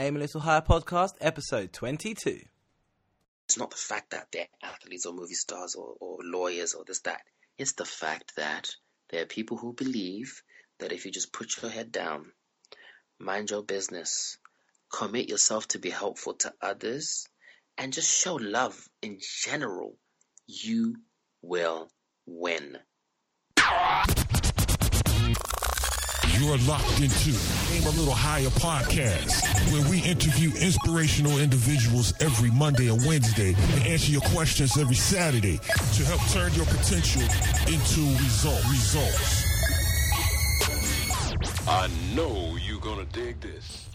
Aim a Little Higher podcast, episode 22. It's not the fact that they're athletes or movie stars or, or lawyers or this, that. It's the fact that there are people who believe that if you just put your head down, mind your business, commit yourself to be helpful to others, and just show love in general, you will win. You're locked into Aim a Little Higher podcast, where we interview inspirational individuals every Monday and Wednesday and answer your questions every Saturday to help turn your potential into result, results. I know you're gonna dig this.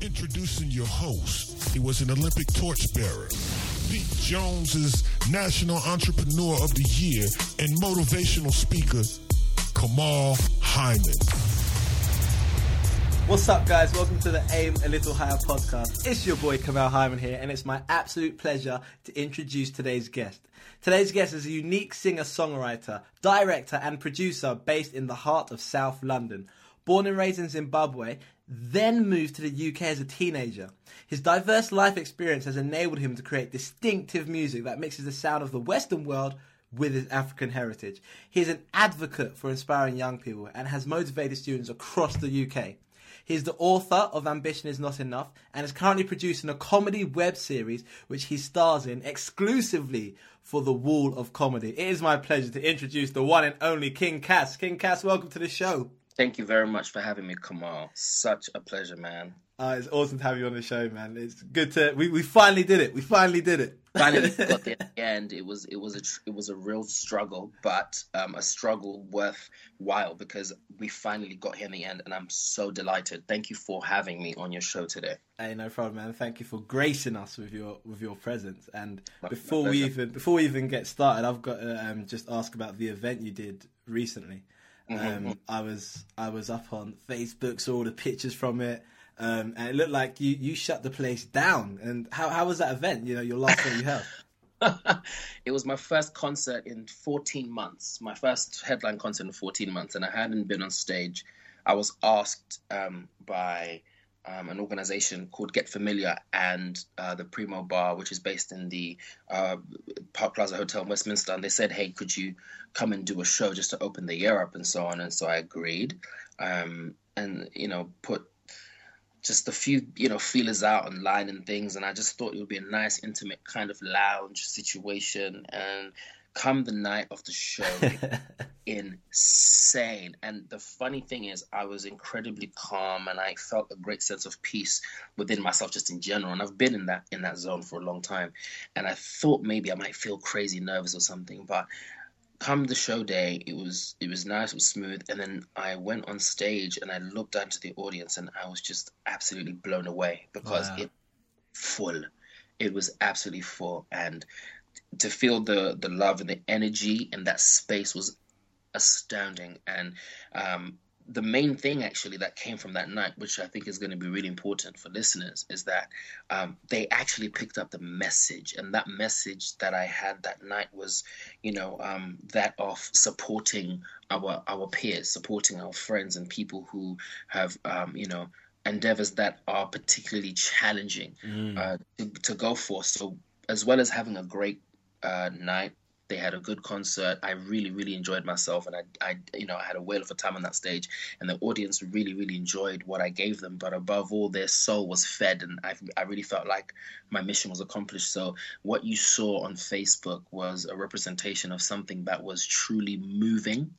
Introducing your host. He was an Olympic torchbearer. Pete Jones is National Entrepreneur of the Year and motivational speaker Kamal Hyman. What's up, guys? Welcome to the Aim a Little Higher podcast. It's your boy Kamal Hyman here, and it's my absolute pleasure to introduce today's guest. Today's guest is a unique singer songwriter, director, and producer based in the heart of South London. Born and raised in Zimbabwe, then moved to the UK as a teenager. His diverse life experience has enabled him to create distinctive music that mixes the sound of the Western world with his African heritage. He is an advocate for inspiring young people and has motivated students across the UK. He is the author of Ambition is Not Enough and is currently producing a comedy web series which he stars in exclusively for the Wall of Comedy. It is my pleasure to introduce the one and only King Cass. King Cass, welcome to the show. Thank you very much for having me, Kamal. Such a pleasure, man. Uh, it's awesome to have you on the show, man. It's good to we, we finally did it. We finally did it. Finally got there at the end. It was it was a tr- it was a real struggle, but um, a struggle worthwhile because we finally got here in the end, and I'm so delighted. Thank you for having me on your show today. Hey, no problem, man. Thank you for gracing us with your with your presence. And My- before my we even before we even get started, I've got to um, just ask about the event you did recently. Mm-hmm. Um, I was I was up on Facebook, saw all the pictures from it, um, and it looked like you, you shut the place down. And how how was that event? You know, your last one you held. it was my first concert in 14 months, my first headline concert in 14 months, and I hadn't been on stage. I was asked um, by um, an organization called Get Familiar and uh, the Primo Bar, which is based in the uh, Park Plaza Hotel in Westminster, and they said, "Hey, could you come and do a show just to open the year up and so on?" And so I agreed, um, and you know, put just a few you know feelers out online and things and i just thought it would be a nice intimate kind of lounge situation and come the night of the show insane. And the funny thing is i was incredibly calm and i felt a great sense of peace within myself just in general and i've been in that in that zone for a long time. And i thought maybe i might feel crazy nervous or something but come the show day it was it was nice it was smooth and then i went on stage and i looked down to the audience and i was just absolutely blown away because Wow. it full. It was absolutely full. And to feel the the love and the energy in that space was astounding. And um the main thing actually that came from that night, which I think is going to be really important for listeners, is that um, they actually picked up the message, and that message that I had that night was, you know, um, that of supporting our our peers, supporting our friends and people who have, um, you know, endeavors that are particularly challenging uh, to, to go for. So, as well as having a great uh, night. They had a good concert. I really, really enjoyed myself, and I, I, you know, I had a whale of a time on that stage. And the audience really, really enjoyed what I gave them. But above all, their soul was fed, and I, I really felt like my mission was accomplished. So what you saw on Facebook was a representation of something that was truly moving,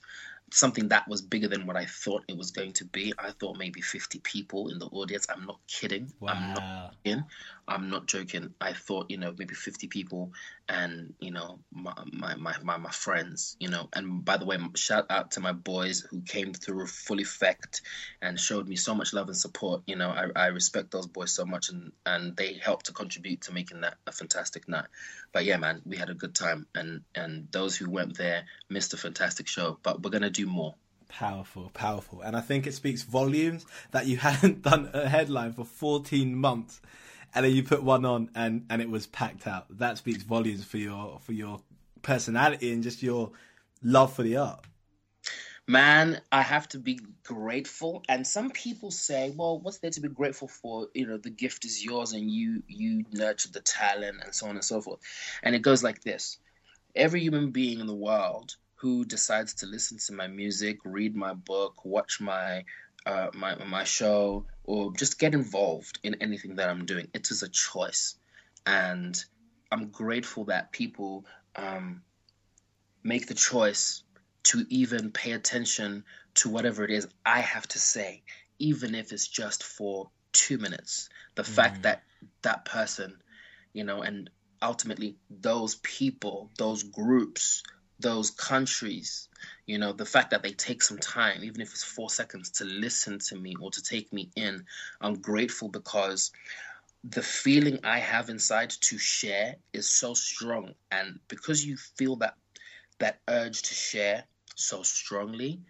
something that was bigger than what I thought it was going to be. I thought maybe 50 people in the audience. I'm not kidding. I'm not Wow. I'm not joking. I thought, you know, maybe 50 people and, you know, my, my, my, my, my friends, you know, and by the way, shout out to my boys who came through full effect and showed me so much love and support. You know, I, I respect those boys so much and, and they helped to contribute to making that a fantastic night. But yeah, man, we had a good time and, and those who went there missed a fantastic show, but we're going to do more. Powerful, powerful. And I think it speaks volumes that you hadn't done a headline for 14 months and then you put one on and, and it was packed out. That speaks volumes for your for your personality and just your love for the art. Man, I have to be grateful. And some people say, well, what's there to be grateful for? You know, the gift is yours and you you nurtured the talent and so on and so forth. And it goes like this. Every human being in the world who decides to listen to my music, read my book, watch my uh, my my show, or just get involved in anything that I'm doing, it is a choice. And I'm grateful that people um, make the choice to even pay attention to whatever it is I have to say, even if it's just for two minutes. The mm. fact that that person, you know, and ultimately those people, those groups, those countries, you know, the fact that they take some time, even if it's four seconds, to listen to me or to take me in, I'm grateful because the feeling I have inside to share is so strong. And because you feel that that urge to share so strongly,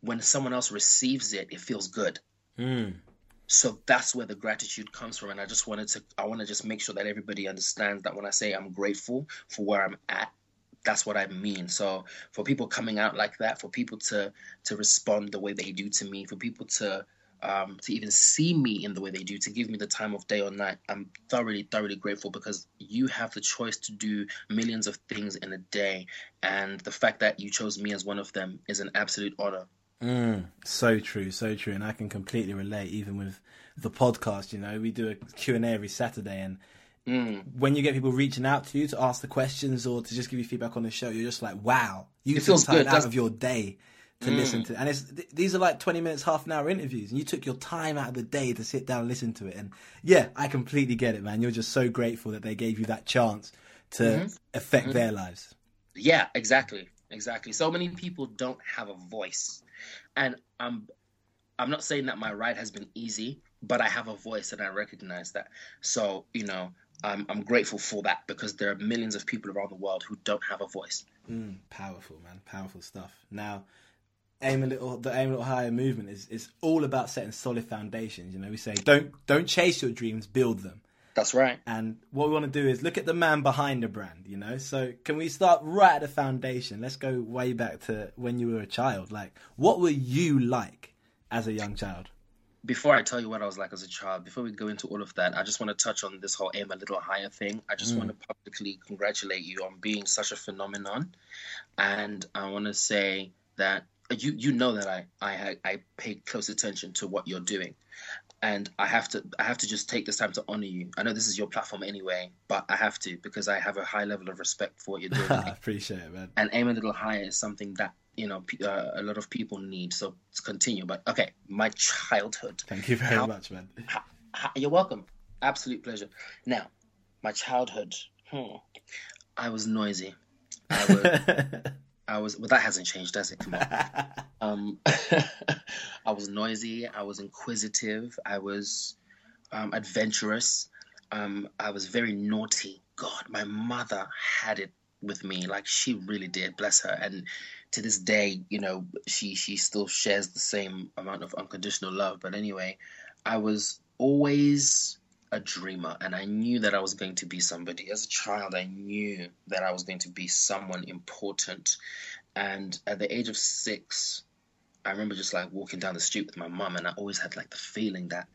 when someone else receives it, it feels good. Mm. So that's where the gratitude comes from. And I just wanted to, I want to just make sure that everybody understands that when I say I'm grateful for where I'm at, that's what I mean. So for people coming out like that, for people to to respond the way they do to me, for people to um, to even see me in the way they do, to give me the time of day or night, I'm thoroughly, thoroughly grateful because you have the choice to do millions of things in a day. And the fact that you chose me as one of them is an absolute honor. Mm, so true, so true. And I can completely relate, even with the podcast, you know, we do a Q&A every Saturday and Mm. when you get people reaching out to you to ask the questions or to just give you feedback on the show, you're just like, wow, you it took time good, out doesn't of your day to Mm. listen to, and it's th- these are like 20 minutes, half an hour interviews, and you took your time out of the day to sit down and listen to it. And yeah, I completely get it, man. You're just so grateful that they gave you that chance to Mm-hmm. affect their lives. Yeah, exactly, exactly. So many people don't have a voice, and I'm I'm not saying that my ride has been easy, but I have a voice and I recognize that. So you know, I'm I'm grateful for that because there are millions of people around the world who don't have a voice. Mm, powerful, man. Powerful stuff. Now, aim a little. The aim a little higher movement is is all about setting solid foundations. You know, we say don't don't chase your dreams, build them. That's right. And what we want to do is look at the man behind the brand. You know, so can we start right at the foundation? Let's go way back to when you were a child. Like, what were you like as a young child? Before I tell you what I was like as a child, before we go into all of that, I just want to touch on this whole aim a little higher thing. I just mm. want to publicly congratulate you on being such a phenomenon, and I want to say that you you know that I I I pay close attention to what you're doing, and I have to I have to just take this time to honor you. I know this is your platform anyway, but I have to because I have a high level of respect for what you're doing. I appreciate it, man. and aim a little higher is something that you know uh, a lot of people need. So let's continue. But okay, my childhood. Thank you very How- much, man. Ha- You're welcome. Absolute pleasure. Now, my childhood. Hmm. I was noisy. I was. I was. Well, that hasn't changed, has it? Come on. Um, I was noisy. I was inquisitive. I was um, adventurous. Um, I was very naughty. God, my mother had it with me. Like she really did. Bless her. And to this day, you know, she she still shares the same amount of unconditional love. But anyway, I was always a dreamer and I knew that I was going to be somebody. As a child, I knew that I was going to be someone important. And at the age of six, I remember just like walking down the street with my mum, and I always had like the feeling that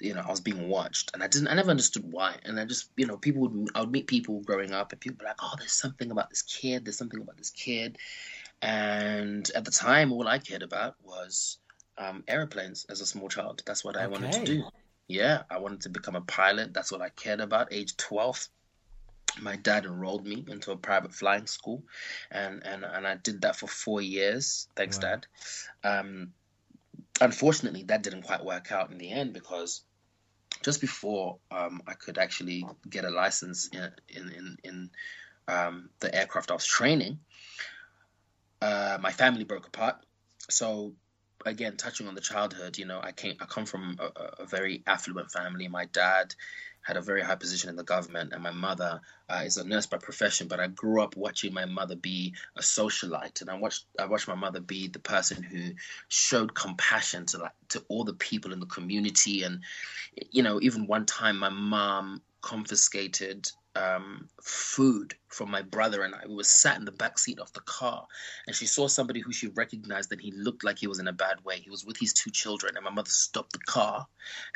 you know I was being watched, and I didn't, I never understood why. And I just, you know, people would, I would meet people growing up, and people were like, "Oh, there's something about this kid. There's something about this kid." And at the time, all I cared about was um, airplanes. As a small child, that's what I wanted to do. Yeah, I wanted to become a pilot. That's what I cared about. Age twelve, my dad enrolled me into a private flying school, and and and I did that for four years. Thanks, Wow. Dad. Um, unfortunately, that didn't quite work out in the end because just before um, I could actually get a license in in in, um, the aircraft I was training, uh, my family broke apart. So again, touching on the childhood, you know, I came I come from a- a very affluent family. My dad had a very high position in the government, and my mother uh, is a nurse by profession. But I grew up watching my mother be a socialite, and I watched I watched my mother be the person who showed compassion to like to all the people in the community. And you know, even one time, my mom confiscated um, food from my brother and I. We were sat in the back seat of the car, and she saw somebody who she recognized, and he looked like he was in a bad way. He was with his two children, and my mother stopped the car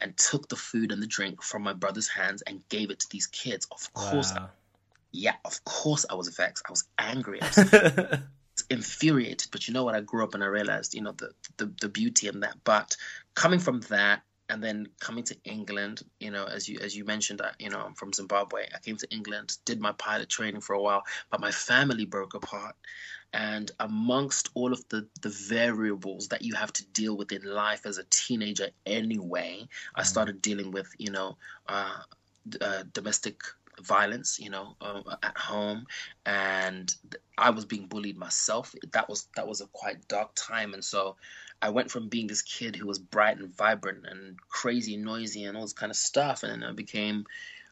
and took the food and the drink from my brother's hands and gave it to these kids. Of course, Wow. yeah, of course, I was vexed. I was angry. I was infuriated. But you know what? I grew up and I realized, you know, the the, the beauty in that. But coming from that and then coming to England, you know, as you as you mentioned, I, you know, I'm from Zimbabwe. I came to England, did my pilot training for a while, but my family broke apart. And amongst all of the, the variables that you have to deal with in life as a teenager anyway, I started dealing with, you know, uh, uh, domestic violence, you know, uh, at home, and I was being bullied myself. That was that was a quite dark time, and so I went from being this kid who was bright and vibrant and crazy, and noisy, and all this kind of stuff, and then I became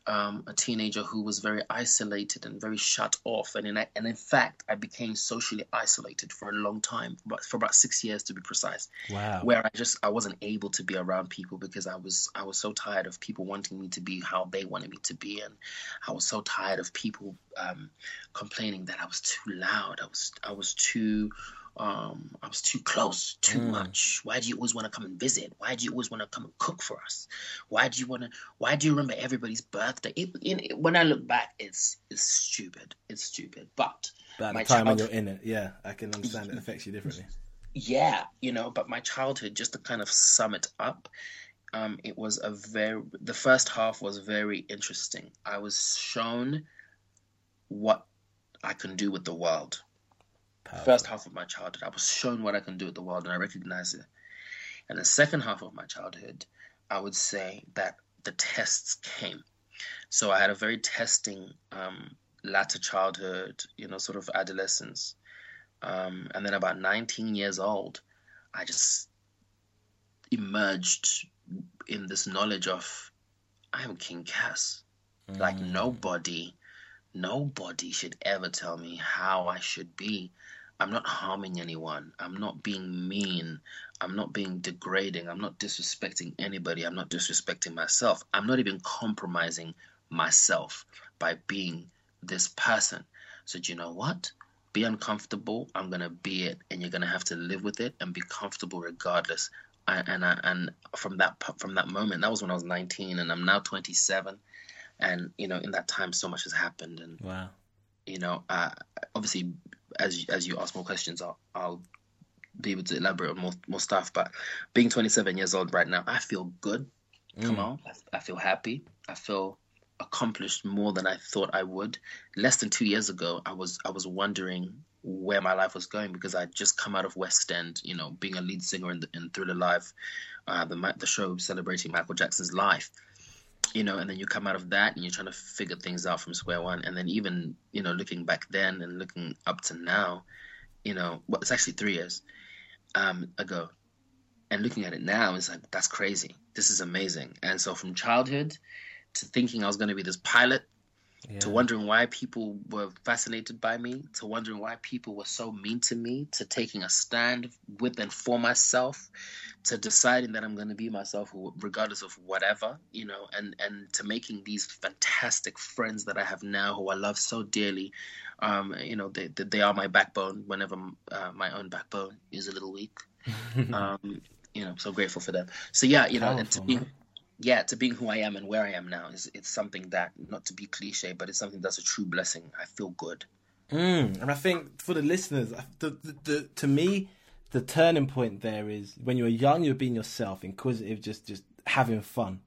um, a teenager who was very isolated and very shut off, and in and in fact, I became socially isolated for a long time, for about, for about six years to be precise wow. where I just I wasn't able to be around people because I was I was so tired of people wanting me to be how they wanted me to be, and I was so tired of people um, complaining that I was too loud. I was I was too um, I was too close, too much. Why do you always want to come and visit? Why do you always want to come and cook for us? Why do you want to? Why do you remember everybody's birthday? It, it, when I look back, it's it's stupid. It's stupid. But my the time when you're in it, yeah, I can understand it affects you differently. yeah, you know, but my childhood, just to kind of sum it up, um, it was a very, the first half was very interesting. I was shown what I can do with the world. Powerful. First half of my childhood, I was shown what I can do with the world and I recognized it. And the second half of my childhood, I would say that the tests came. So I had a very testing um, latter childhood, you know, sort of adolescence. Um, and then about 19 years old, I just emerged in this knowledge of I am King Cass. Like nobody, nobody should ever tell me how I should be. I'm not harming anyone. I'm not being mean. I'm not being degrading. I'm not disrespecting anybody. I'm not disrespecting myself. I'm not even compromising myself by being this person. So, do you know what? Be uncomfortable. I'm gonna be it, and you're gonna have to live with it and be comfortable regardless. I, and I, and from that from that moment, that was when I was 19, and I'm now 27. And you know, in that time, so much has happened, and Wow. you know, uh, obviously, as as you ask more questions, I'll, I'll be able to elaborate on more more stuff. But being 27 years old right now, I feel good. Come on, I, I feel happy. I feel accomplished more than I thought I would. Less than two years ago, I was I was wondering where my life was going because I'd just come out of West End, you know, being a lead singer in, the, in Thriller Live, uh, the the show celebrating Michael Jackson's life you know, and then you come out of that and you're trying to figure things out from square one. And then even, you know, looking back then and looking up to now, you know, well, it's actually three years um, ago. And looking at it now, it's like, that's crazy. This is amazing. And so from childhood to thinking I was going to be this pilot, to wondering why people were fascinated by me, to wondering why people were so mean to me, to taking a stand with and for myself, to deciding that I'm going to be myself regardless of whatever, you know, and and to making these fantastic friends that I have now who I love so dearly. Um, you know, they they, are my backbone whenever uh, my own backbone is a little weak. um, you know, so grateful for them. So yeah, you know, and to be man. Yeah, to being who I am and where I am now is it's something that not to be cliche, but it's something that's a true blessing. I feel good. Mm, and I think for the listeners, the, the, the, to me, the turning point there is when you were young, you were being yourself, inquisitive, just just having fun.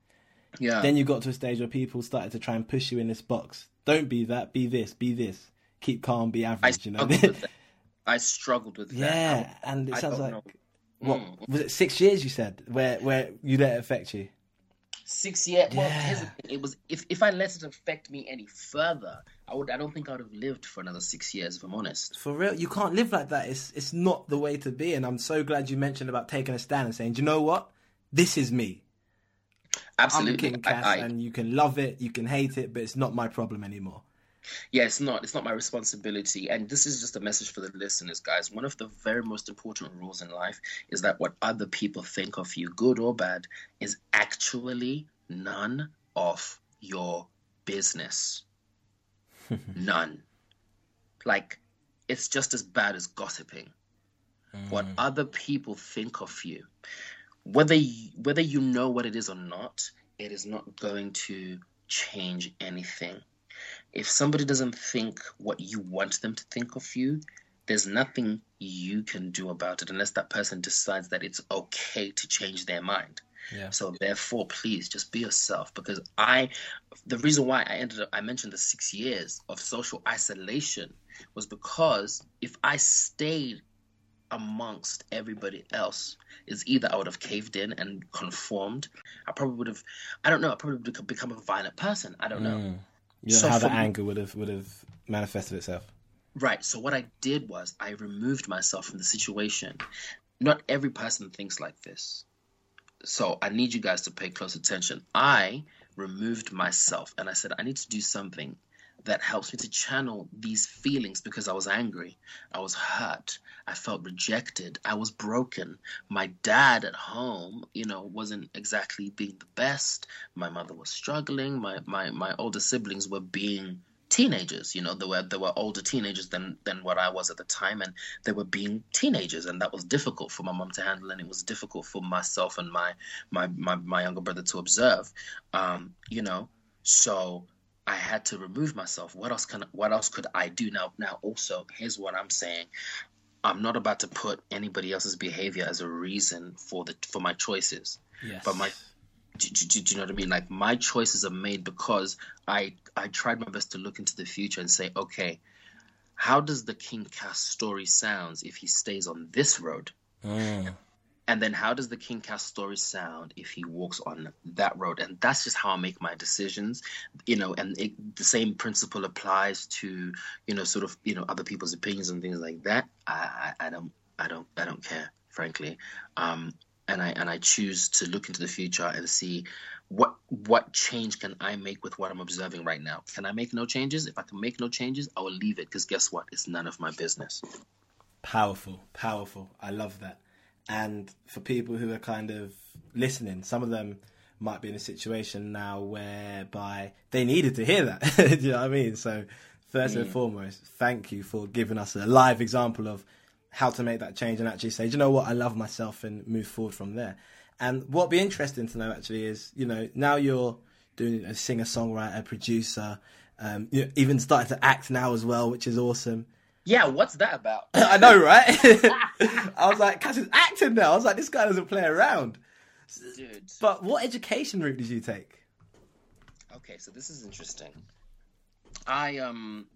Yeah. Then you got to a stage where people started to try and push you in this box. Don't be that. Be this. Be this. Keep calm. Be I average. You know. struggled with that. I struggled with that. yeah, and it I sounds like know. what Mm. was it? Six years you said where where you let it affect you. Six years. Well, here's the thing. it was if if I let it affect me any further, I would. I don't think I would have lived for another six years, if I'm honest. For real, you can't live like that. It's it's not the way to be. And I'm so glad you mentioned about taking a stand and saying, Do you know what? This is me. I'm Absolutely. King I- I- and you can love it, you can hate it, but it's not my problem anymore. Yeah, it's not. It's not my responsibility. And this is just a message for the listeners, guys. One of the very most important rules in life is that what other people think of you, good or bad, is actually none of your business. None. Like, it's just as bad as gossiping. What mm. other people think of you, whether you, whether you know what it is or not, it is not going to change anything. If somebody doesn't think what you want them to think of you, there's nothing you can do about it unless that person decides that it's okay to change their mind. Yeah. So therefore, please just be yourself because I, the reason why I ended up, I mentioned the six years of social isolation was because if I stayed amongst everybody else, is either I would have caved in and conformed. I probably would have, I don't know, I probably would have become a violent person. I don't know. Mm. You know So how the anger would have would have manifested itself. Right. So what I did was I removed myself from the situation. Not every person thinks like this. So I need you guys to pay close attention. I removed myself and I said I need to do something that helps me to channel these feelings because I was angry. I was hurt. I felt rejected. I was broken. My dad at home, you know, wasn't exactly being the best. My mother was struggling. My my my older siblings were being teenagers you know they were they were older teenagers than than what I was at the time and they were being teenagers and that was difficult for my mom to handle and it was difficult for myself and my my my, my younger brother to observe um you know so I had to remove myself what else can what else could I do now now also here's what I'm saying I'm not about to put anybody else's behavior as a reason for the for my choices Yes. but my do, do, do you know what I mean? Like my choices are made because I I tried my best to look into the future and say, okay, how does the King Cass story sounds if he stays on this road? Mm. And then how does the King Cass story sound if he walks on that road? And that's just how I make my decisions, you know. And it, the same principle applies to you know sort of you know other people's opinions and things like that. I I, I don't I don't I don't care, frankly. Um, and I and I choose to look into the future and see what what change can I make with what I'm observing right now. Can I make no changes? If I can make no changes, I will leave it because guess what? It's none of my business. Powerful, powerful. I love that. And for people who are kind of listening, some of them might be in a situation now whereby they needed to hear that. Do you know what I mean? So, first and foremost, thank you for giving us a live example of how to make that change and actually say, "Do you know what, I love myself and move forward from there. And what'd be interesting to know actually is, you know, now you're doing a singer, songwriter, producer, um, you're even starting to act now as well, which is awesome. Yeah, what's that about? I know, right? I was like, Cass is acting now. I was like, this guy doesn't play around. Dude. But what education route did you take? Okay, so this is interesting. I um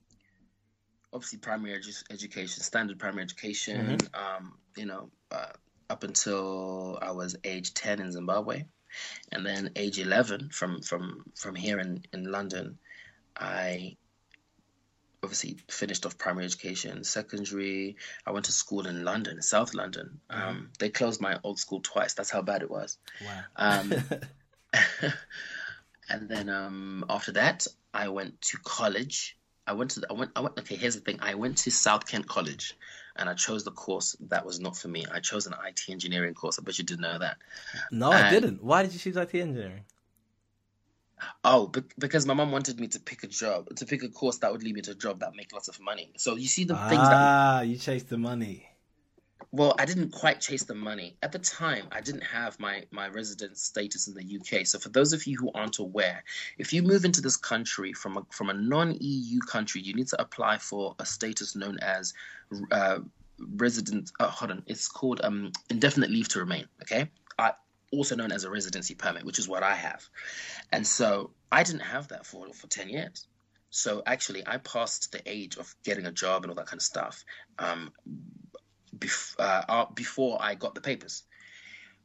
obviously primary edu- education, standard primary education. Um, you know, uh, up until I was age ten in Zimbabwe, and then age eleven from from from here in in London, I obviously finished off primary education. Secondary, I went to school in London, South London. Um, they closed my old school twice. That's how bad it was. Wow. Um, and then um, after that, I went to college. I went to I went I went okay. Here's the thing. I went to South Kent College, and I chose the course that was not for me. I chose an IT engineering course. I bet you didn't know that. no, I didn't. Why did you choose IT engineering? Oh, be- because my mom wanted me to pick a job, to pick a course that would lead me to a job that make lots of money. So you see the things that Ah, you chase the money. Well, I didn't quite chase the money. At the time, I didn't have my, my resident status in the UK. So, for those of you who aren't aware, if you move into this country from a, from a non EU country, you need to apply for a status known as uh, resident. Uh, hold on, it's called um, indefinite leave to remain. Okay, I, also known as a residency permit, which is what I have. And so, I didn't have that for for ten years. So actually, I passed the age of getting a job and all that kind of stuff. Um, bef- uh, uh, before I got the papers.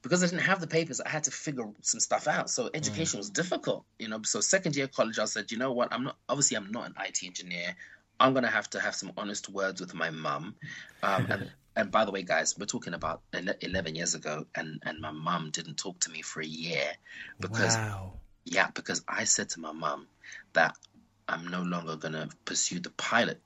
Because I didn't have the papers, I had to figure some stuff out. So education was difficult, you know. So second year college, I said, you know what? I'm not obviously I'm not an IT engineer. I'm gonna have to have some honest words with my mum. Um, and, and by the way, guys, we're talking about ele- 11 years ago, and and my mum didn't talk to me for a year because wow. yeah, because I said to my mum that I'm no longer going to pursue the pilot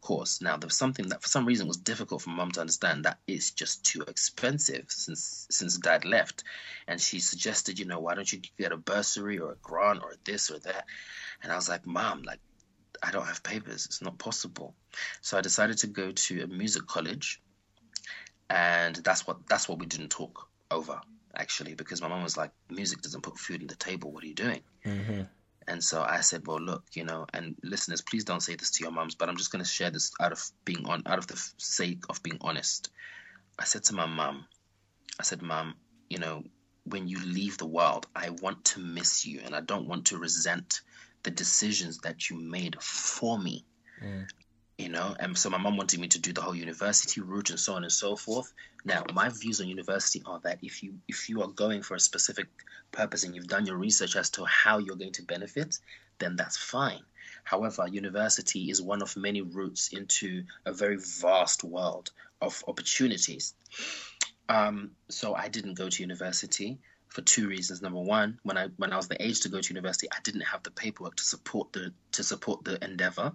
course. Now, there was something that for some reason was difficult for mum to understand that it's just too expensive since since dad left. And she suggested, you know, why don't you get a bursary or a grant or this or that? And I was like, mom, like, I don't have papers. It's not possible. So I decided to go to a music college, and that's what that's what we didn't talk over actually because my mom was like, "Music doesn't put food on the table. What are you doing?" Mm-hmm. And so I said, "Well, look, you know, and listeners, please don't say this to your moms, but I'm just going to share this out of being on out of the sake of being honest." I said to my mom, "I said, mom, you know." When you leave the world, I want to miss you and I don't want to resent the decisions that you made for me. Mm. You know, and so my mom wanted me to do the whole university route and so on and so forth. Now, my views on university are that if you if you are going for a specific purpose and you've done your research as to how you're going to benefit, then that's fine. However, university is one of many routes into a very vast world of opportunities. Um, so I didn't go to university for two reasons. Number one, when I when I was the age to go to university, I didn't have the paperwork to support the to support the endeavor.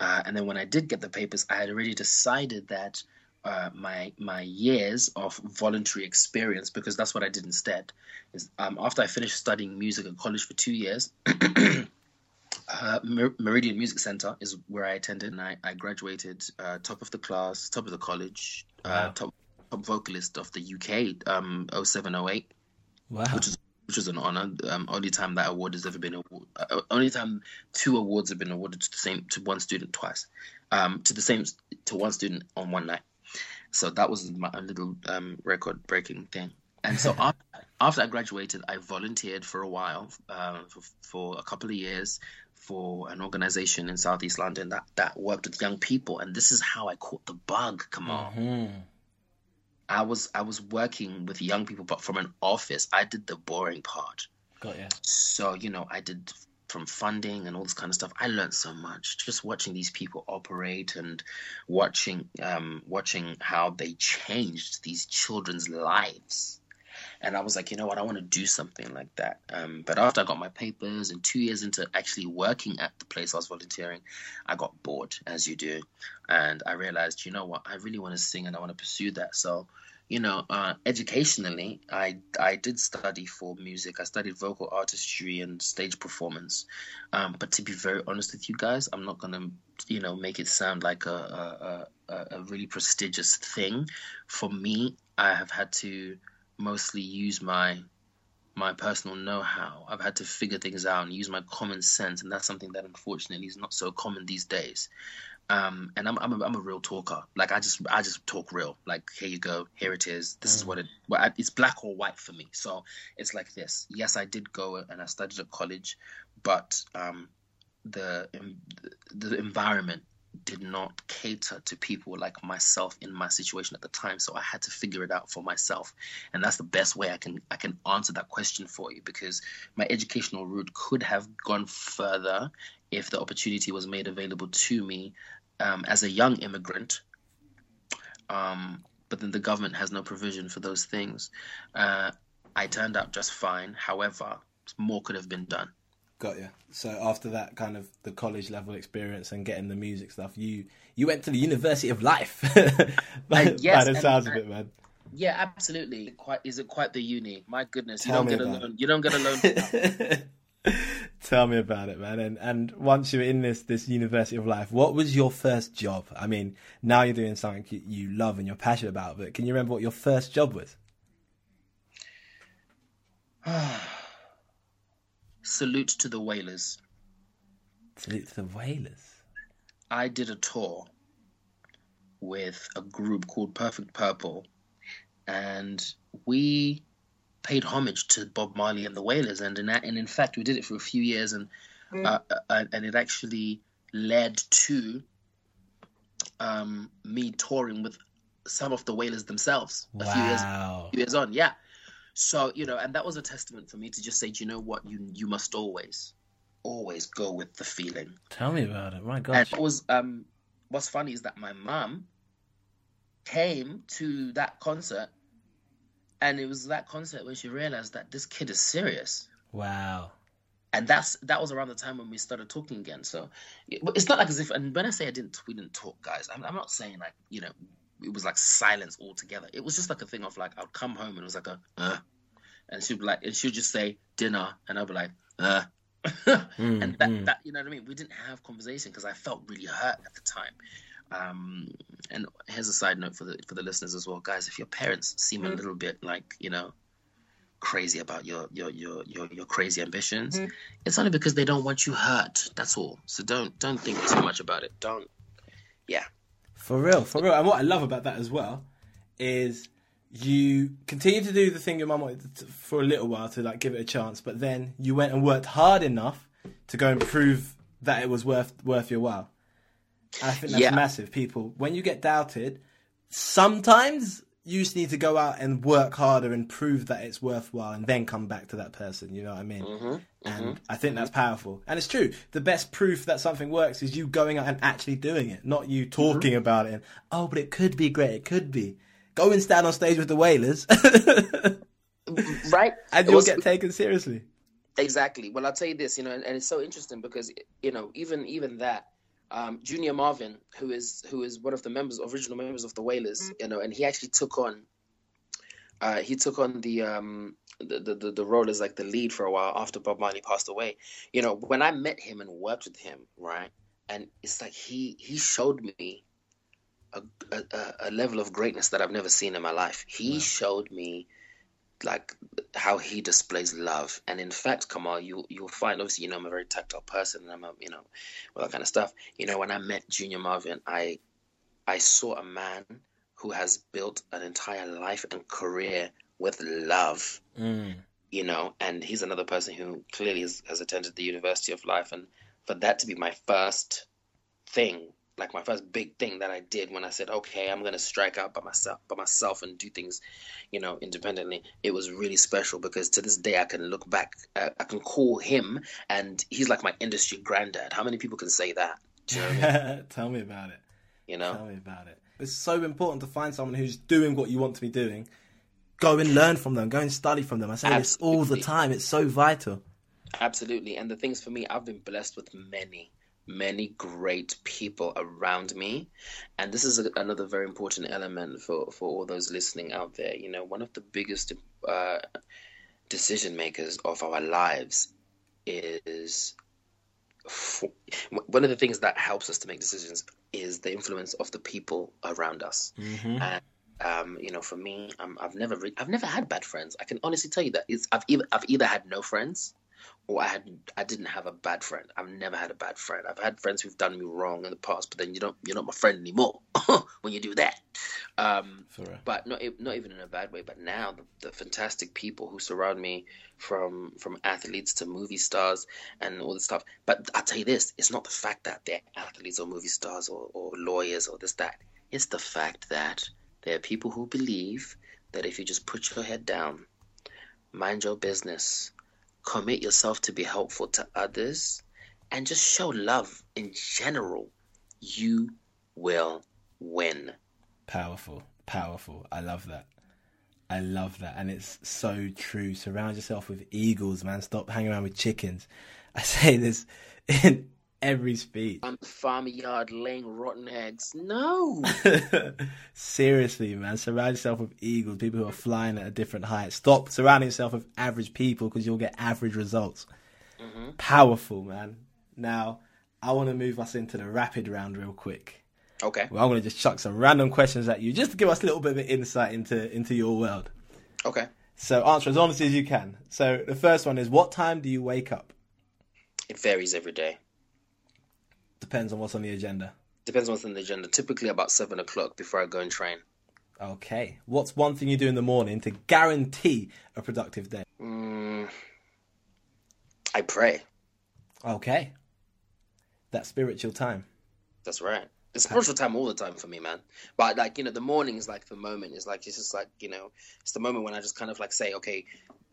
Uh, and then when I did get the papers, I had already decided that uh, my my years of voluntary experience, because that's what I did instead. Is um, after I finished studying music at college for two years. Uh, Mer- Meridian Music Center is where I attended, and I, I graduated uh, top of the class, top of the college, uh, Wow. top top vocalist of the UK, um, 0708 Wow. which is which is an honor. Um, only time that award has ever been award, uh, only time two awards have been awarded to the same to one student twice, um, to the same to one student on one night. So that was my a little um, record breaking thing. And so after, after I graduated, I volunteered for a while, uh, for, for a couple of years, for an organization in Southeast London that that worked with young people. And this is how I caught the bug. Come on. Mhm. I was I was working with young people, but from an office. I did the boring part. Got ya. So you know, I did from funding and all this kind of stuff. I learned so much just watching these people operate and watching um, watching how they changed these children's lives. And I was like, you know what, I want to do something like that. Um, but after I got my papers and two years into actually working at the place I was volunteering, I got bored, as you do. And I realized, you know what, I really want to sing and I want to pursue that. So, you know, uh, educationally, I I did study for music. I studied vocal artistry and stage performance. Um, but to be very honest with you guys, I'm not gonna, you know, make it sound like a a, a, a really prestigious thing. For me, I have had to mostly use my my personal know-how. I've had to figure things out and use my common sense, and that's something that unfortunately is not so common these days. Um, and I'm I'm a, I'm a real talker. Like I just I just talk real. Like here you go, here it is. This is what it. Well, I, it's black or white for me. So it's like this. Yes, I did go and I studied at college, but um, the the environment did not cater to people like myself in my situation at the time so i had to figure it out for myself. And that's the best way i can i can answer that question for you because my educational route could have gone further if the opportunity was made available to me um, as a young immigrant. Um, but then the government has no provision for those things. Uh, i turned out just fine. However more could have been done Got you. So after that kind of the college level experience and getting the music stuff, you you went to the University of Life. by, Uh, yes, by the sounds of it, man. Yeah, absolutely. Quite is it quite the uni? My goodness, you Tell don't get a loan. You don't get a loan. Tell me about it, man. And and once you were in this this University of Life, what was your first job? I mean, now you're doing something you, you love and you're passionate about, but can you remember what your first job was? Salute to the Wailers. Salute to the Wailers. I did a tour with a group called Perfect Purple, and we paid homage to Bob Marley and the Wailers, and in and in fact, we did it for a few years, and uh, uh, and it actually led to um, me touring with some of the Wailers themselves a few years few years on. Yeah. So you know, and that was a testament for me to just say, "Do you know what, you you must always, always go with the feeling. Tell me about it. My And gosh. it was um, what's funny is that my mum came to that concert, and it was that concert when she realized that this kid is serious. Wow. And that's that was around the time when we started talking again. So but it's not like as if. And when I say I didn't, we didn't talk, guys. I'm, I'm not saying like you know it was like silence altogether. It was just like a thing of like I'd come home and it was like a uh, and she'd be like and she'd just say dinner and I'd be like uh, and that, that you know what I mean. We didn't have conversation because I felt really hurt at the time. Um, and here's a side note for the for the listeners as well, guys. If your parents seem a little bit like you know crazy about your your your your, your crazy ambitions, it's only because they don't want you hurt. That's all. So don't don't think too much about it. Don't. Yeah. For real, for real. And what I love about that as well is you continue to do the thing your mum wanted to, for a little while to like give it a chance, but then you went and worked hard enough to go and prove that it was worth worth your while. And I think that's Yeah. massive. People, when you get doubted, sometimes you just need to go out and work harder and prove that it's worthwhile, and then come back to that person. You know what I mean? Mm-hmm, and mm-hmm. I think that's powerful. And it's true. The best proof that something works is you going out and actually doing it, not you mm-hmm. talking about it. And, oh, but it could be great. It could be. Go and stand on stage with the Wailers, Right. and you'll was- get taken seriously. Exactly. Well, I'll tell you this, you know, and, and it's so interesting because you know, even even that, um, Junior Marvin, who is who is one of the members, original members of the Wailers, you know, and he actually took on, uh, he took on the um the, the the role as like the lead for a while after Bob Marley passed away. You know, when I met him and worked with him, right, and it's like he he showed me. A, a, a- a level of greatness that I've never seen in my life. He showed me like how he displays love. And in fact, Kamal, you you'll find obviously you know I'm a very tactile person and I'm a you know all that kind of stuff. You know, when I met Junior Marvin, I I saw a man who has built an entire life and career with love. Mm. You know, and he's another person who clearly has, has attended the University of Life, and for that to be my first thing, like my first big thing that I did when I said, okay, I'm gonna strike out by myself, by myself, and do things, you know, independently. It was really special because to this day I can look back, uh, I can call him, and he's like my industry granddad. How many people can say that? Do you know I mean? Tell me about it. You know, Tell me about it. It's so important to find someone who's doing what you want to be doing. Go and learn from them. Go and study from them. I say this all the time. It's so vital. absolutely. And the things for me, I've been blessed with many, many great people around me, and this is a, another very important element for for all those listening out there. You know, one of the biggest uh, decision makers of our lives is for, one of the things that helps us to make decisions is the influence of the people around us. And um, you know, for me, um, I've never re- I've never had bad friends. I can honestly tell you that it's I've either I've either had no friends or I had I didn't have a bad friend. I've never had a bad friend. I've had friends who've done me wrong in the past, but then you don't you're not my friend anymore when you do that. Um, but not not even in a bad way. But now the, the fantastic people who surround me, from from athletes to movie stars and all this stuff. But I'll tell you this: it's not the fact that they're athletes or movie stars or, or lawyers or this that. It's the fact that there are people who believe that if you just put your head down, mind your business, commit yourself to be helpful to others, and just show love in general, you will win. Powerful, powerful. I love that. I love that, and it's so true. Surround yourself with eagles, man. Stop hanging around with chickens. I say this in every speech. I'm farmyard laying rotten eggs. No. Seriously, man. Surround yourself with eagles, people who are flying at a different height. Stop surrounding yourself with average people because you'll get average results. Mm-hmm. Powerful, man. Now, I want to move us into the rapid round real quick. Okay. Well, I'm going to just chuck some random questions at you just to give us a little bit of insight into into your world. Okay. So answer as honestly as you can. So the first one is what time do you wake up? It varies every day. Depends on what's on the agenda. Depends on what's on the agenda. Typically about seven o'clock before I go and train. Okay. What's one thing you do in the morning to guarantee a productive day? Mm, I pray. Okay. That spiritual time. That's right. It's spiritual time all the time for me, man. But like you know, the morning is like the moment. It's like it's just like you know, it's the moment when I just kind of like say, okay,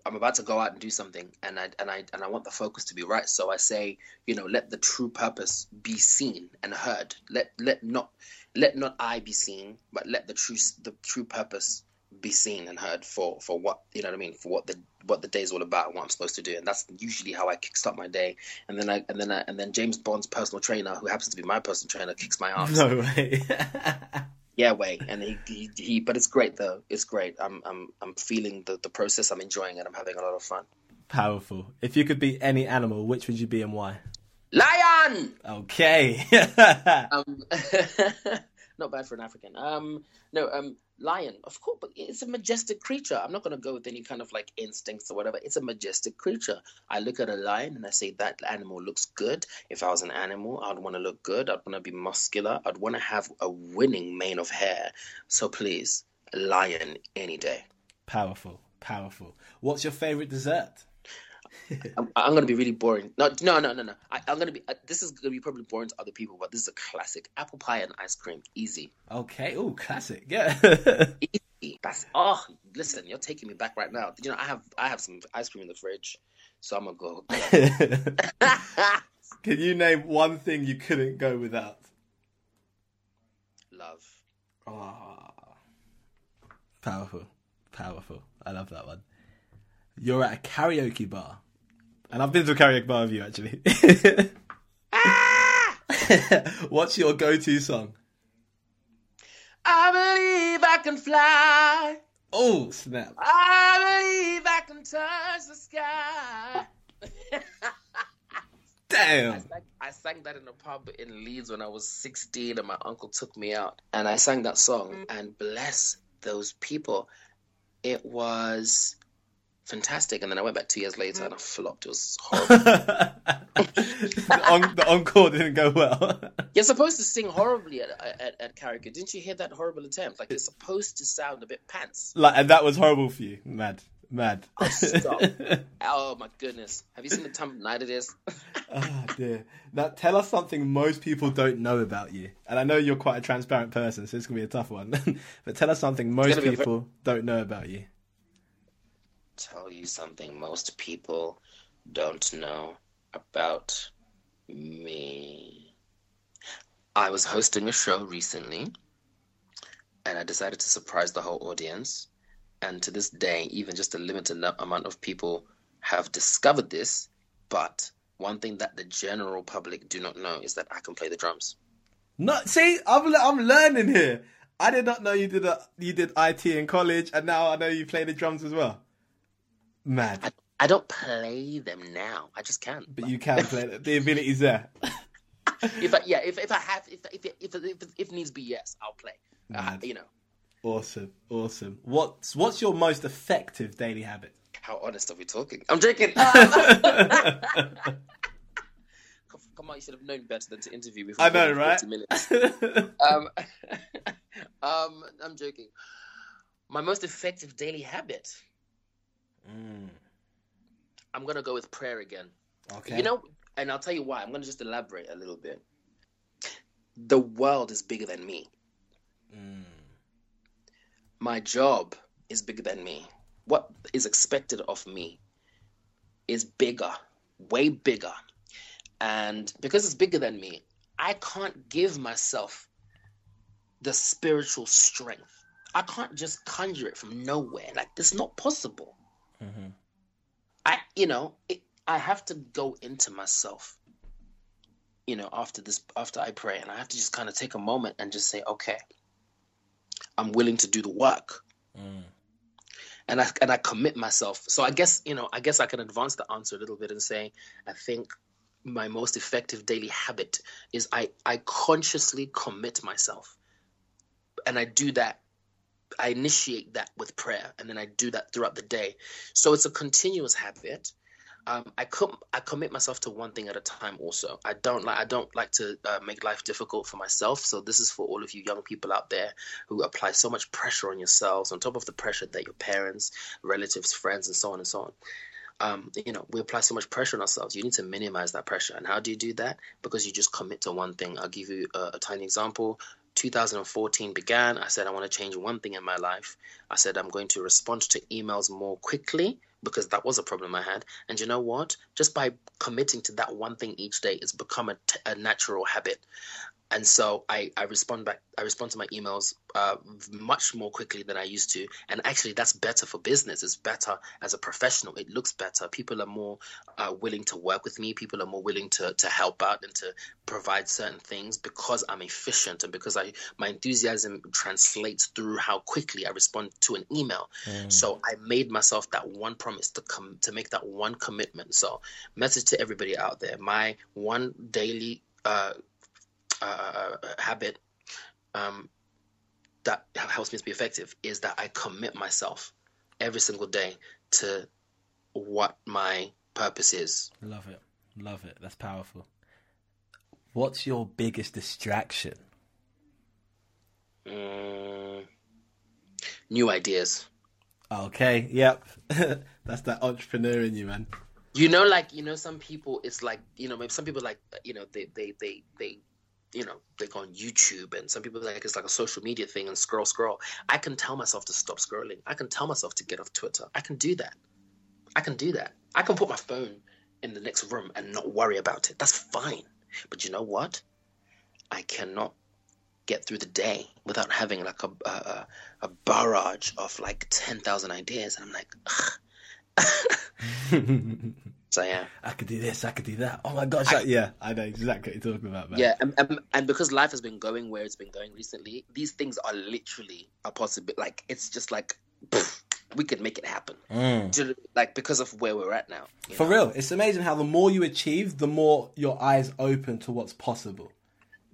I'm about to go out and do something, and I and I and I want the focus to be right. So I say, you know, let the true purpose be seen and heard. Let let not let not I be seen, but let the true the true purpose be seen and heard for for what you know what I mean for what the what the day's all about and what I'm supposed to do and that's usually how I kickstart my day and then I and then I, and then James Bond's personal trainer who happens to be my personal trainer kicks my ass No way. yeah way and he, he he but it's great though it's great I'm I'm I'm feeling the the process I'm enjoying it I'm having a lot of fun Powerful. If you could be any animal, which would you be and why? Lion. Okay. Um, not bad for an African. Um, no, um, lion. Of course, but it's a majestic creature. I'm not gonna go with any kind of like instincts or whatever. It's a majestic creature. I look at a lion and I say that animal looks good. If I was an animal, I'd want to look good. I'd want to be muscular. I'd want to have a winning mane of hair. So please, lion any day. powerful. Powerful. What's your favorite dessert? I'm, I'm gonna be really boring. No, no, no, no, no. I, I'm gonna be. Uh, this is gonna be probably boring to other people, but this is a classic: apple pie and ice cream. Easy, Okay. Oh, classic. Yeah. easy. That's oh, listen, you're taking me back right now. You know, I have I have some ice cream in the fridge, so I'm gonna go. Can you name one thing you couldn't go without? Love. Ah, powerful, powerful. I love that one. You're at a karaoke bar, and I've been to a karaoke bar with you actually. What's your go-to song? I believe I can fly. Oh snap! I believe I can touch the sky. Damn. I sang, I sang that in a pub in Leeds when I was 16, and my uncle took me out, and I sang that song. And bless those people, it was fantastic. And then I went back two years later, and I mm-hmm. flopped. It was horrible. the, en- the encore didn't go well. You're supposed to sing horribly at, at, at karaoke. Didn't you hear that horrible attempt? Like you're supposed to sound a bit pants. like, and that was horrible for you. Mad, mad. Oh, stop. oh my goodness! Have you seen the time of night it is? Oh dear. Now tell us something most people don't know about you. And I know you're quite a transparent person, so it's gonna be a tough one. but tell us something most gonna be a ver- people don't know about you. Tell you something most people don't know about me. I was hosting a show recently and I decided to surprise the whole audience. And to this day, even just a limited amount of people have discovered this. But one thing that the general public do not know is that I can play the drums. No, see, I'm I'm learning here. I did not know you did a, you did IT in college, and now I know you play the drums as well. Mad, I, I don't play them now. I just can't. but you can play it. The ability's there. if I, yeah, if, if I have, if if if if, if needs be, yes, I'll play. Uh, you know, Awesome, awesome. What's what's your most effective daily habit? how honest are we talking? I'm joking. come, on, you should have known better than to interview me for I know, 40 right? minutes. Um, um, I'm joking. My most effective daily habit. Mm, I'm gonna go with prayer again. okay. You know, and I'll tell you why. I'm gonna just elaborate a little bit. The world is bigger than me. Mm, my job is bigger than me. What is expected of me is bigger, way bigger. And because it's bigger than me, I can't give myself the spiritual strength. I can't just conjure it from nowhere. Like, it's not possible. Mhm. I, you know, it, I have to go into myself. You know, after this, after I pray, and I have to just kind of take a moment and just say, okay, I'm willing to do the work, Mm. and I and I commit myself. So I guess you know, I guess I can advance the answer a little bit and say, I think my most effective daily habit is I I consciously commit myself, and I do that. I initiate that with prayer, and then I do that throughout the day. So it's a continuous habit. Um, I com- I commit myself to one thing at a time. Also, I don't like I don't like to uh, make life difficult for myself. So this is for all of you young people out there who apply so much pressure on yourselves, on top of the pressure that your parents, relatives, friends, and so on and so on. Um, you know, we apply so much pressure on ourselves. You need to minimize that pressure. And how do you do that? Because you just commit to one thing. I'll give you a, a tiny example. 2014 began. I said, I want to change one thing in my life. I said, I'm going to respond to emails more quickly because that was a problem I had. And you know what? Just by committing to that one thing each day, it's become a, t- a natural habit. And so I, I respond back i respond to my emails uh, much more quickly than i used to. And actually that's better for business. It's better as a professional. It looks better. People are more uh, willing to work with me. People are more willing to, to help out and to provide certain things because i'm efficient and because i my enthusiasm translates through how quickly i respond to an email. So i made myself that one promise to come to make that one commitment. So message to everybody out there. My one daily uh, uh, habit um, that helps me to be effective is that I commit myself every single day to what my purpose is. Love it. Love it. That's powerful. What's your biggest distraction? Mm, new ideas. Okay, yep. That's that entrepreneur in you, man. You know, like you know, some people it's like you know, maybe some people like you know they they they they you know they go on YouTube and some people like it's like a social media thing and scroll scroll. I can tell myself to stop scrolling. I can tell myself to get off Twitter. I can do that. I can do that. I can put my phone in the next room and not worry about it. That's fine. But you know what? I cannot get through the day without having like a a, a barrage of like ten thousand ideas, and I'm like, so yeah, I could do this, I could do that. Oh my gosh, I, yeah, I know exactly what you're talking about, man. yeah, and, and and because life has been going where it's been going recently, these things are literally a possibility. Like it's just like. poof, we could make it happen, mm. Do you- like because of where we're at now. For know? real, it's amazing how the more you achieve, the more your eyes open to what's possible.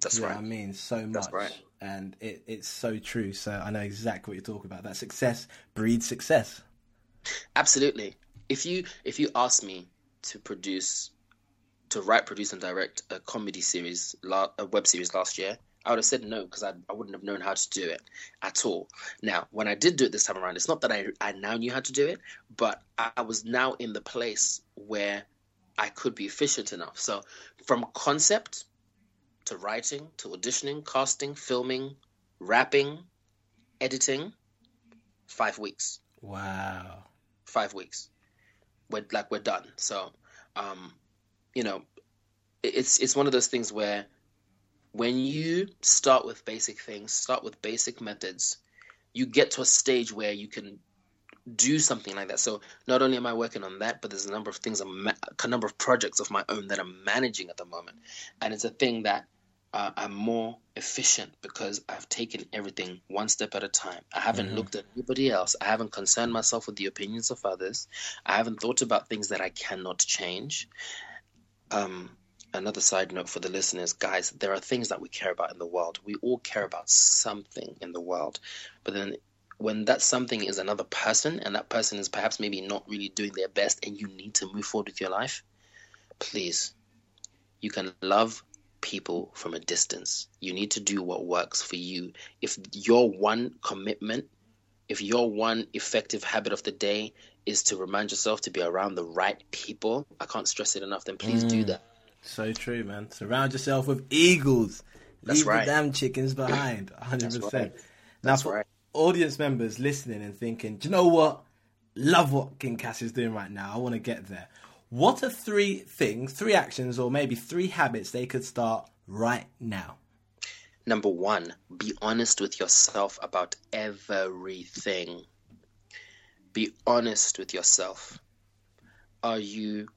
That's You right. what I mean? So much. right. And it, it's so true. So I know exactly what you're talking about. That success breeds success. Absolutely. If you if you ask me to produce, to write, produce, and direct a comedy series, a web series last year, I would have said no because I I wouldn't have known how to do it at all. Now, when I did do it this time around, it's not that I I now knew how to do it, but I, I was now in the place where I could be efficient enough. So from concept to writing to auditioning, casting, filming, rapping, editing, five weeks Wow. five weeks. We're like we're done. So, um, you know, it's it's one of those things where when you start with basic things, start with basic methods, you get to a stage where you can do something like that. So not only am I working on that, but there's a number of things, I'm ma- a number of projects of my own that I'm managing at the moment, and it's a thing that uh, I'm more efficient because I've taken everything one step at a time. I haven't looked at anybody else. I haven't concerned myself with the opinions of others. I haven't thought about things that I cannot change. Um, another side note for the listeners, guys, there are things that we care about in the world. We all care about something in the world, but then when that something is another person and that person is perhaps maybe not really doing their best and you need to move forward with your life, please, you can love people from a distance. You need to do what works for you. If your one commitment, if your one effective habit of the day is to remind yourself to be around the right people, I can't stress it enough, then please do hmm. that. So true, man. Surround yourself with eagles. That's Leave right. the damn chickens behind. 100%. That's right. Now, That's for right. audience members listening and thinking, do you know what? Love what King Cass is doing right now. I want to get there. What are three things, three actions, or maybe three habits they could start right now? Number one, be honest with yourself about everything. Be honest with yourself. Are you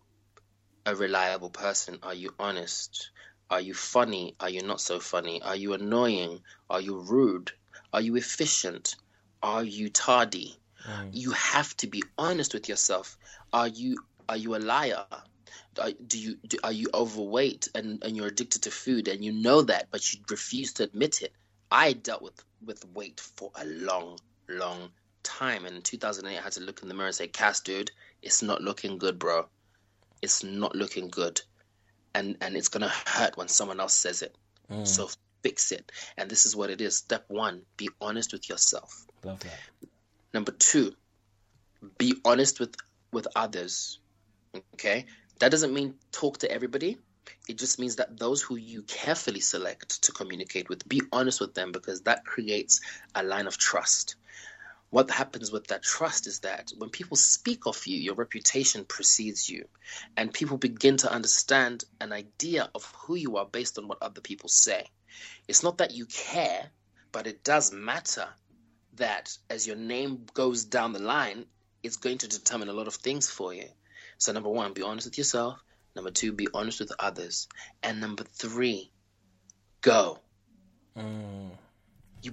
a reliable person? Are you honest? Are you funny? Are you not so funny? Are you annoying? Are you rude? Are you efficient? Are you tardy? Mm. You have to be honest with yourself. Are you are you a liar? Are, do you do, are you overweight and, and you're addicted to food and you know that but you refuse to admit it? I dealt with with weight for a long long time and in 2008 I had to look in the mirror and say, "Cass, dude, it's not looking good, bro. It's not looking good." And and it's going to hurt when someone else says it. Mm. So fix it. And this is what it is. Step 1, be honest with yourself. Love that. Number two, be honest with with others. Okay, that doesn't mean talk to everybody. It just means that those who you carefully select to communicate with, be honest with them because that creates a line of trust. what happens with that trust is that when people speak of you, your reputation precedes you, and people begin to understand an idea of who you are based on what other people say. It's not that you care, but it does matter that as your name goes down the line, it's going to determine a lot of things for you. So, number one, be honest with yourself. Number two, be honest with others. And number three, go. Mm.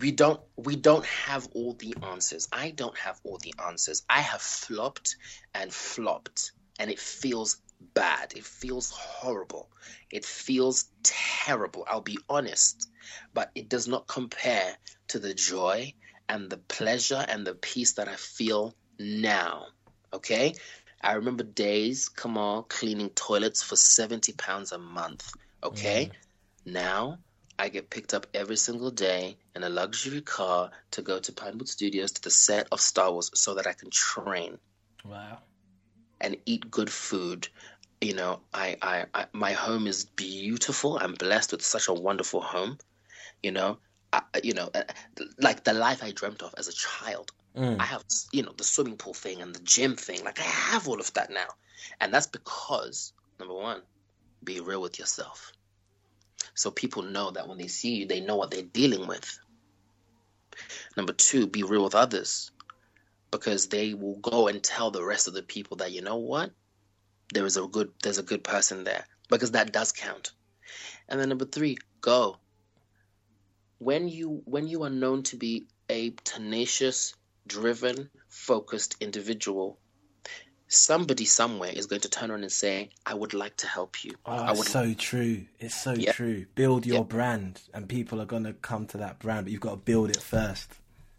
We don't we don't have all the answers. I don't have all the answers. I have flopped and flopped and it feels bad. It feels horrible. It feels terrible. I'll be honest, but it does not compare to the joy and the pleasure and the peace that I feel now. Okay? I remember days, come on, cleaning toilets for 70 pounds a month. Okay? Now I get picked up every single day in a luxury car to go to Pinewood Studios to the set of Star Wars so that I can train Wow. and eat good food. You know, I, I, I my home is beautiful. I'm blessed with such a wonderful home. You know, I, you know, uh, like the life I dreamt of as a child. Mm. I have, you know, the swimming pool thing and the gym thing. Like I have all of that now, and that's because number one, be real with yourself, so people know that when they see you, they know what they're dealing with. Number two, be real with others, because they will go and tell the rest of the people that you know what, there is a good, there's a good person there, because that does count. And then number three, go. When you when you are known to be a tenacious, driven, focused individual, somebody somewhere is going to turn around and say, "I would like to help you. Oh, I would." so true. It's so Yeah. true. Build your Yeah. brand, and people are gonna come to that brand, but you've got to build it first.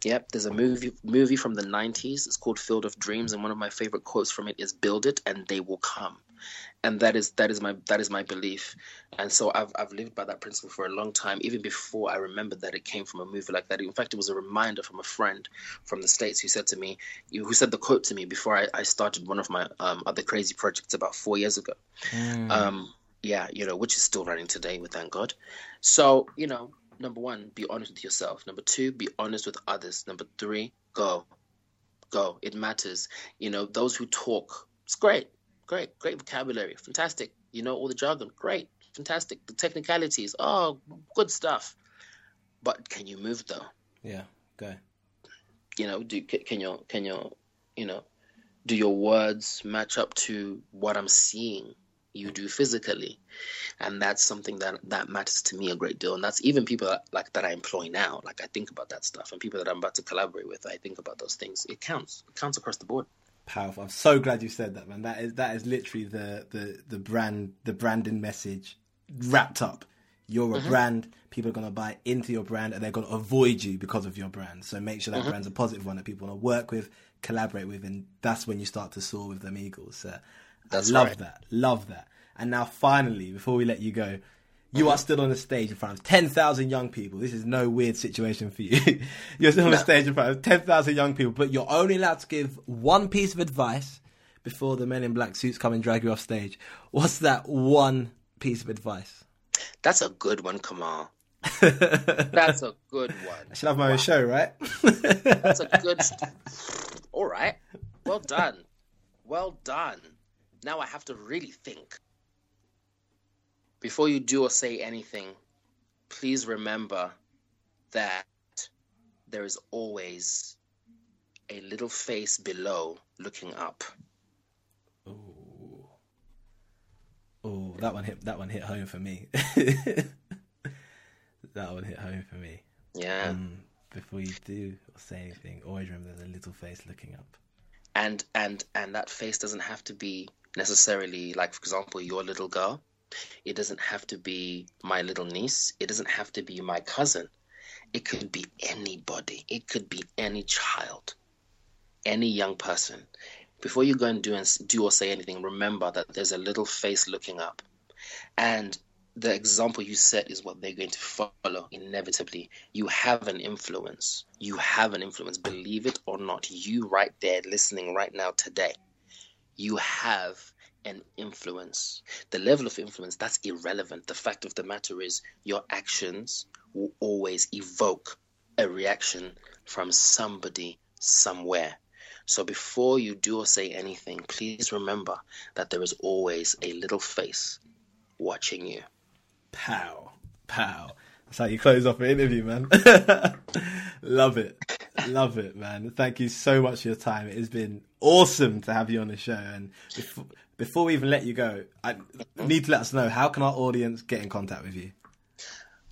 Yep, there's a movie movie from the '90s. It's called Field of Dreams, and one of my favorite quotes from it is "Build it, and they will come." And that is that is my that is my belief, and so I've I've lived by that principle for a long time, even before I remembered that it came from a movie like that. In fact, it was a reminder from a friend from the states who said to me, who said the quote to me before I, I started one of my um, other crazy projects about four years ago. Um, yeah, you know, which is still running today, with thank God. So, you know, number one, be honest with yourself. Number two, be honest with others. Number three, go. Go. It matters. You know, those who talk, it's great. Great. Great vocabulary. Fantastic. You know all the jargon. Great. Fantastic. The technicalities. Oh, good stuff. But can you move though? Yeah, go. you know do can your can your you know do your words match up to what i'm seeing you do physically and that's something that that matters to me a great deal and that's even people that, like that i employ now like i think about that stuff and people that i'm about to collaborate with i think about those things it counts it counts across the board Powerful. I'm so glad you said that, man. That is that is literally the the the brand the branding message wrapped up. You're a mm-hmm. brand. People are gonna buy into your brand, and they're gonna avoid you because of your brand. So make sure that mm-hmm. brand's a positive one that people want to work with, collaborate with, and that's when you start to soar with them eagles. So That's I love right. that. Love that. And now finally, before we let you go, you are still on the stage in front of 10,000 young people. This is no weird situation for you. you're still on the stage in front of 10,000 young people, but you're only allowed to give one piece of advice before the men in black suits come and drag you off stage. What's that one piece of advice? that's a good one kamal that's a good one I should have my own show, right? That's a good. All right. Well done. Well done. Now I have to really think. Before you do or say anything, please remember that there is always a little face below looking up. oh, that one hit. That one hit home for me. that one hit home for me. Yeah. Um, before you do or say anything, always remember there's a little face looking up. and and and that face doesn't have to be necessarily like for example your little girl it doesn't have to be my little niece it doesn't have to be my cousin it could be anybody it could be any child any young person before you go and do and do or say anything remember that there's a little face looking up and the example you set is what they're going to follow inevitably. You have an influence. You have an influence. Believe it or not, you right there listening right now today, you have an influence. The level of influence, that's irrelevant. The fact of the matter is, your actions will always evoke a reaction from somebody somewhere. So before you do or say anything, please remember that there is always a little face watching you. Pow, pow. That's how you close off an interview, man. Love it. Love it, man. Thank you so much for your time. It has been awesome to have you on the show. And before, before we even let you go, I need to let us know how can our audience get in contact with you?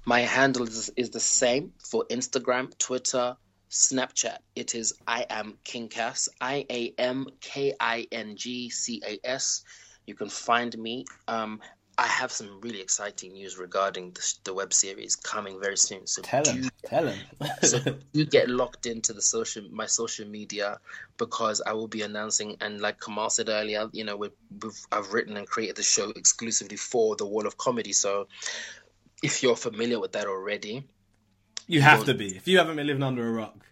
My handle is, is the same for Instagram, Twitter, Snapchat. It is I am King Cass, I A M K I N G C A S. You can find me. Um, I have some really exciting news regarding the, the web series coming very soon. So Tell do, him. Tell him. so you get locked into the social my social media because I will be announcing and like Kamal said earlier, you know, we've, we've, I've written and created the show exclusively for the Wall of Comedy. So if you're familiar with that already, you have to be. If you haven't been living under a rock,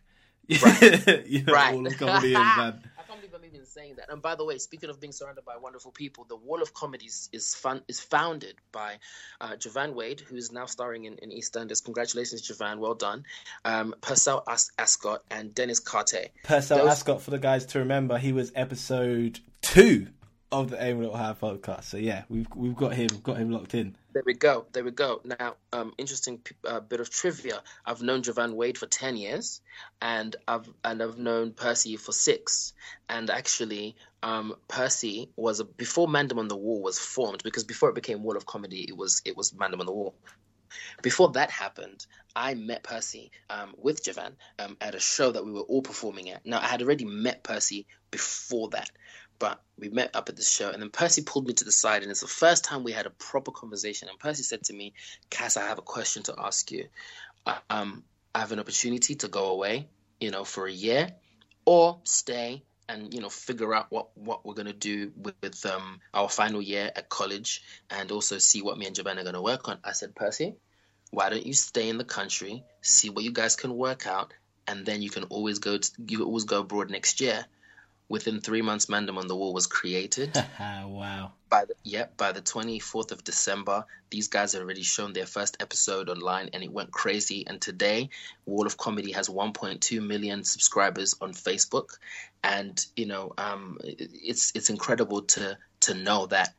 Right. you know Right. all of comedy is, man. I can't believe I'm even saying that. And by the way, speaking of being surrounded by wonderful people, the Wall of Comedies is fun is founded by uh, Javan Wade, who is now starring in, in EastEnders. Congratulations, Javan. Well done. Um, Percelle As- Ascott and Dennis Carte. Percelle Those- Ascott, for the guys to remember, he was episode two of the Aim Little High podcast. So yeah, we've we've got him, got him locked in. There we go. There we go. Now, um, interesting uh, bit of trivia. I've known Javan Wade for ten years, and I've and I've known Percy for six. And actually, um, Percy was a, before Mandem on the Wall was formed because before it became Wall of Comedy, it was it was Mandem on the Wall. Before that happened, I met Percy um, with Javan um, at a show that we were all performing at. Now, I had already met Percy before that, but we met up at the show, and then Percy pulled me to the side, and it's the first time we had a proper conversation. And Percy said to me, "Cass, I have a question to ask you. Um, I have an opportunity to go away, you know, for a year, or stay." And you know, figure out what what we're gonna do with, with um, our final year at college, and also see what me and Javan are gonna work on. I said, Percy, why don't you stay in the country, see what you guys can work out, and then you can always go to, you always go abroad next year. Within three months, Mandem on the Wall was created. Wow. by the yep, by the twenty fourth of December, these guys had already shown their first episode online, and it went crazy. And today, Wall of Comedy has one point two million subscribers on Facebook, and you know, um, it's it's incredible to to know that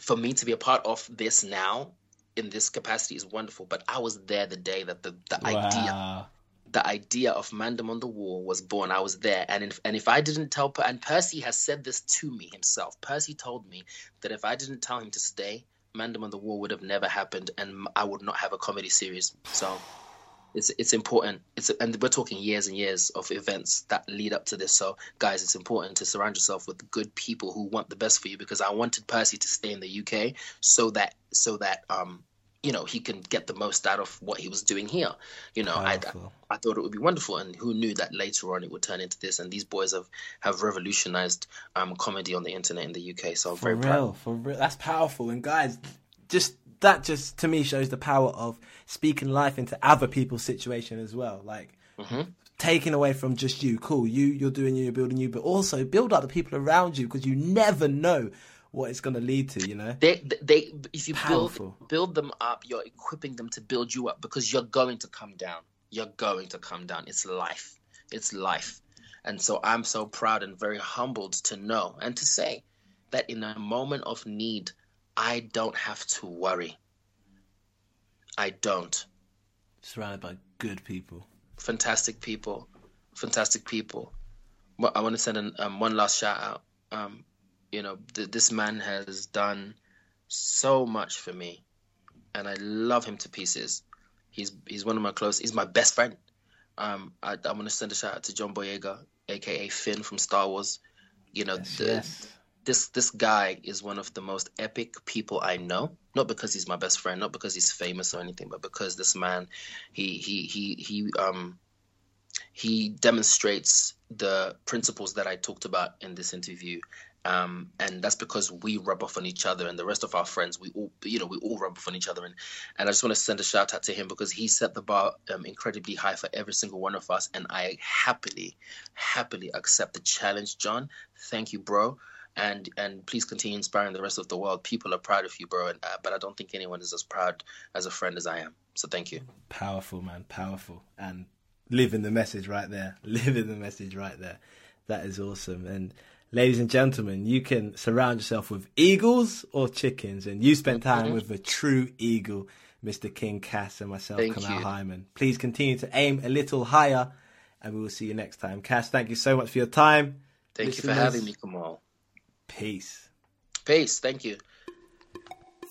for me to be a part of this now in this capacity is wonderful. But I was there the day that the the idea Wow. The idea of Mandem on the Wall was born. I was there, and if, and if I didn't tell, and Percy has said this to me himself. Percy told me that if I didn't tell him to stay, Mandem on the Wall would have never happened, and I would not have a comedy series. So. It's, it's important. It's and we're talking years and years of events that lead up to this. So, guys, it's important to surround yourself with good people who want the best for you. Because I wanted Percy to stay in the UK so that so that um you know he can get the most out of what he was doing here. You know, I. I thought it would be wonderful, and who knew that later on it would turn into this? And these boys have have revolutionized um, comedy on the internet in the UK. So I'm For very real, proud. for real. That's powerful. And guys, just that just to me shows the power of speaking life into other people's situation as well. Like Mm-hmm. taking away from just you. Cool, you you're doing you, you're building you, but also build up the people around you because you never know what it's going to lead to. You know. They, they, if you Powerful. build build them up, you're equipping them to build you up because you're going to come down. You're going to come down. It's life. It's life. And so I'm so proud and very humbled to know and to say that in a moment of need, I don't have to worry. I don't. Surrounded by good people. fantastic people, fantastic people. I want to send an, um, one last shout out. Um, you know, th- this man has done so much for me, and I love him to pieces. He's he's one of my close. He's my best friend. Um, I, I want to send a shout out to John Boyega, aka Finn from Star Wars. You know, Yes, the, yes. this this guy is one of the most epic people I know. Not because he's my best friend, not because he's famous or anything, but because this man, he he he he um he demonstrates the principles that I talked about in this interview. Um, and that's because we rub off on each other, and the rest of our friends, we all, you know, we all rub off on each other. And, and I just want to send a shout out to him because he set the bar um, incredibly high for every single one of us, and I happily, happily accept the challenge, John. Thank you, bro and and please continue inspiring the rest of the world. People are proud of you, bro. And, uh, but I don't think anyone is as proud as a friend as I am. So thank you. Powerful, man. Powerful. And living the message right there. Living the message right there. That is awesome. And ladies and gentlemen, you can surround yourself with eagles or chickens, and you spent mm-hmm. time with a true eagle, Mr. King Cass, and myself, Thank Kamal you. Hyman. Please continue to aim a little higher, and we will see you next time. Cass, thank you so much for your time. Thank you for having me, Kamal. Peace. Peace. Thank you.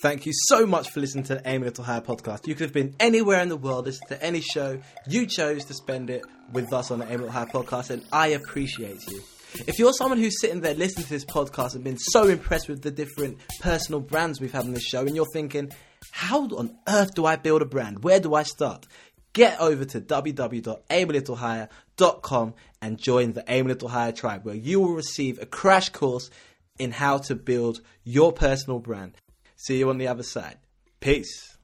Thank you so much for listening to the Aim a Little Higher podcast. You could have been anywhere in the world, listen to any show. You chose to spend it with us on the Aim a Little Higher podcast, and I appreciate you. If you're someone who's sitting there listening to this podcast and been so impressed with the different personal brands we've had on this show, and you're thinking, how on earth do I build a brand? Where do I start? Get over to www.aimalittlehigher.com and join the Aim a Little Higher tribe, where you will receive a crash course in how to build your personal brand. See you on the other side. Peace.